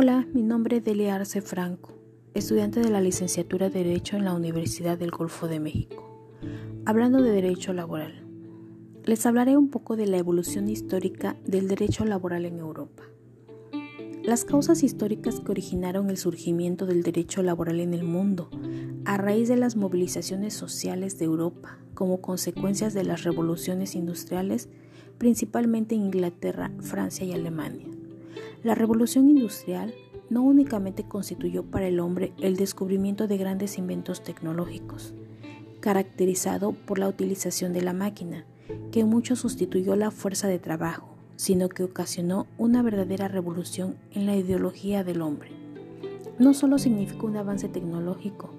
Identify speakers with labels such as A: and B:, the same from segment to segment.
A: Hola, mi nombre es Delia Arce Franco, estudiante de la licenciatura de Derecho en la Universidad del Golfo de México. Hablando de derecho laboral, les hablaré un poco de la evolución histórica del derecho laboral en Europa. Las causas históricas que originaron el surgimiento del derecho laboral en el mundo, a raíz de las movilizaciones sociales de Europa como consecuencias de las revoluciones industriales, principalmente en Inglaterra, Francia y Alemania. La revolución industrial no únicamente constituyó para el hombre el descubrimiento de grandes inventos tecnológicos, caracterizado por la utilización de la máquina, que mucho sustituyó la fuerza de trabajo, sino que ocasionó una verdadera revolución en la ideología del hombre. No solo significó un avance tecnológico,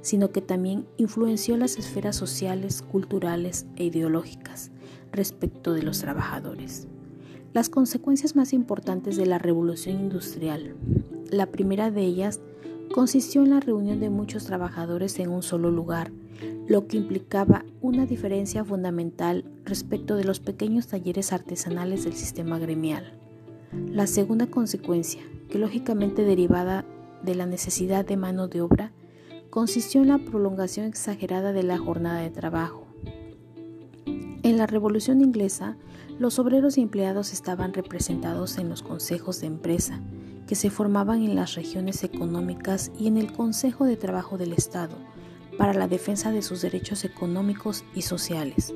A: sino que también influenció las esferas sociales, culturales e ideológicas respecto de los trabajadores. Las consecuencias más importantes de la revolución industrial. La primera de ellas consistió en la reunión de muchos trabajadores en un solo lugar, lo que implicaba una diferencia fundamental respecto de los pequeños talleres artesanales del sistema gremial. La segunda consecuencia, que lógicamente derivada de la necesidad de mano de obra, consistió en la prolongación exagerada de la jornada de trabajo. En la Revolución Inglesa, los obreros y empleados estaban representados en los consejos de empresa, que se formaban en las regiones económicas y en el Consejo de Trabajo del Estado, para la defensa de sus derechos económicos y sociales,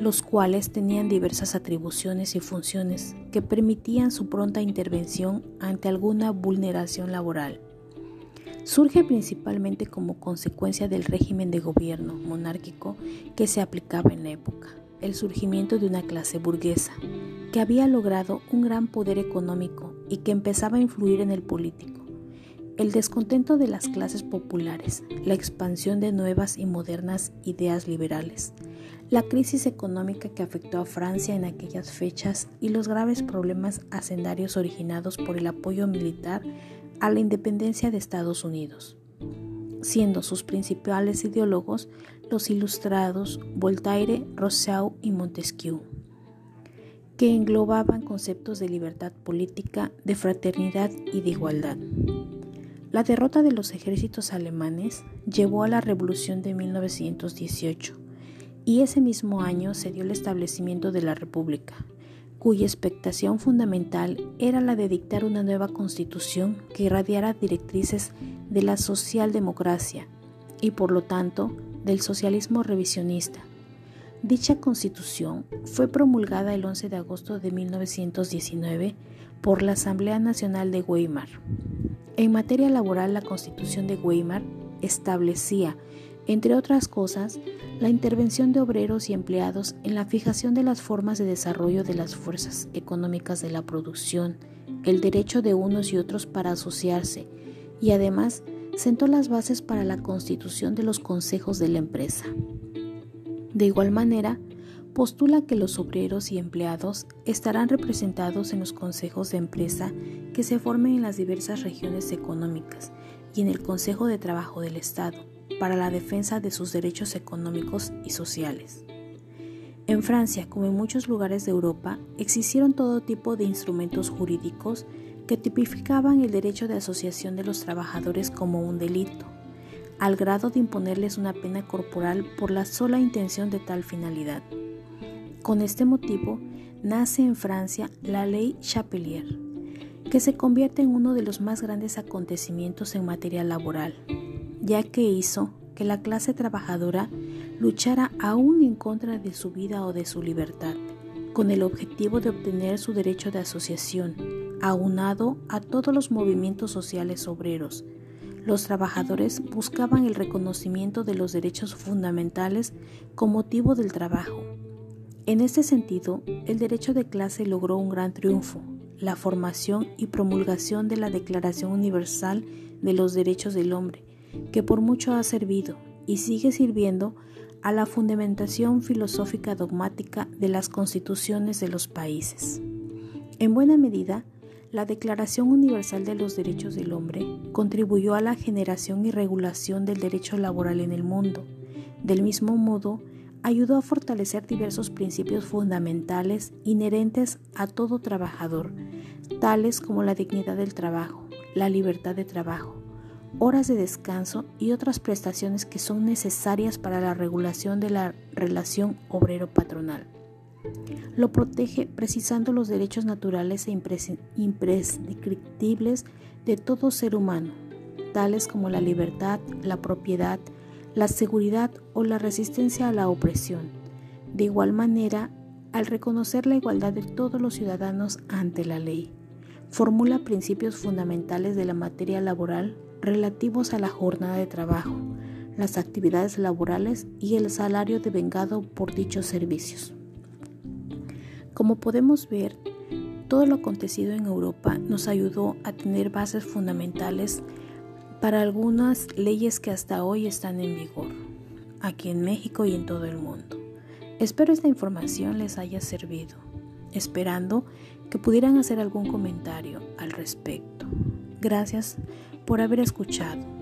A: los cuales tenían diversas atribuciones y funciones que permitían su pronta intervención ante alguna vulneración laboral. Surge principalmente como consecuencia del régimen de gobierno monárquico que se aplicaba en la época el surgimiento de una clase burguesa que había logrado un gran poder económico y que empezaba a influir en el político. El descontento de las clases populares, la expansión de nuevas y modernas ideas liberales, la crisis económica que afectó a Francia en aquellas fechas y los graves problemas hacendarios originados por el apoyo militar a la independencia de Estados Unidos siendo sus principales ideólogos los ilustrados Voltaire, Rousseau y Montesquieu, que englobaban conceptos de libertad política, de fraternidad y de igualdad. La derrota de los ejércitos alemanes llevó a la Revolución de 1918 y ese mismo año se dio el establecimiento de la República, cuya expectación fundamental era la de dictar una nueva constitución que irradiara directrices de la socialdemocracia y por lo tanto del socialismo revisionista. Dicha constitución fue promulgada el 11 de agosto de 1919 por la Asamblea Nacional de Weimar. En materia laboral, la constitución de Weimar establecía entre otras cosas, la intervención de obreros y empleados en la fijación de las formas de desarrollo de las fuerzas económicas de la producción, el derecho de unos y otros para asociarse y además sentó las bases para la constitución de los consejos de la empresa. De igual manera, postula que los obreros y empleados estarán representados en los consejos de empresa que se formen en las diversas regiones económicas y en el Consejo de Trabajo del Estado para la defensa de sus derechos económicos y sociales. En Francia, como en muchos lugares de Europa, existieron todo tipo de instrumentos jurídicos que tipificaban el derecho de asociación de los trabajadores como un delito, al grado de imponerles una pena corporal por la sola intención de tal finalidad. Con este motivo, nace en Francia la ley Chapelier, que se convierte en uno de los más grandes acontecimientos en materia laboral, ya que hizo que la clase trabajadora luchara aún en contra de su vida o de su libertad, con el objetivo de obtener su derecho de asociación, aunado a todos los movimientos sociales obreros. Los trabajadores buscaban el reconocimiento de los derechos fundamentales con motivo del trabajo. En este sentido, el derecho de clase logró un gran triunfo, la formación y promulgación de la Declaración Universal de los Derechos del Hombre, que por mucho ha servido y sigue sirviendo a la fundamentación filosófica dogmática de las constituciones de los países. En buena medida, la Declaración Universal de los Derechos del Hombre contribuyó a la generación y regulación del derecho laboral en el mundo. Del mismo modo, ayudó a fortalecer diversos principios fundamentales inherentes a todo trabajador, tales como la dignidad del trabajo, la libertad de trabajo, horas de descanso y otras prestaciones que son necesarias para la regulación de la relación obrero-patronal. Lo protege precisando los derechos naturales e imprescriptibles de todo ser humano, tales como la libertad, la propiedad, la seguridad o la resistencia a la opresión. De igual manera, al reconocer la igualdad de todos los ciudadanos ante la ley, formula principios fundamentales de la materia laboral relativos a la jornada de trabajo, las actividades laborales y el salario devengado por dichos servicios. Como podemos ver, todo lo acontecido en Europa nos ayudó a tener bases fundamentales para algunas leyes que hasta hoy están en vigor, aquí en México y en todo el mundo. Espero esta información les haya servido, esperando que pudieran hacer algún comentario al respecto. Gracias por haber escuchado.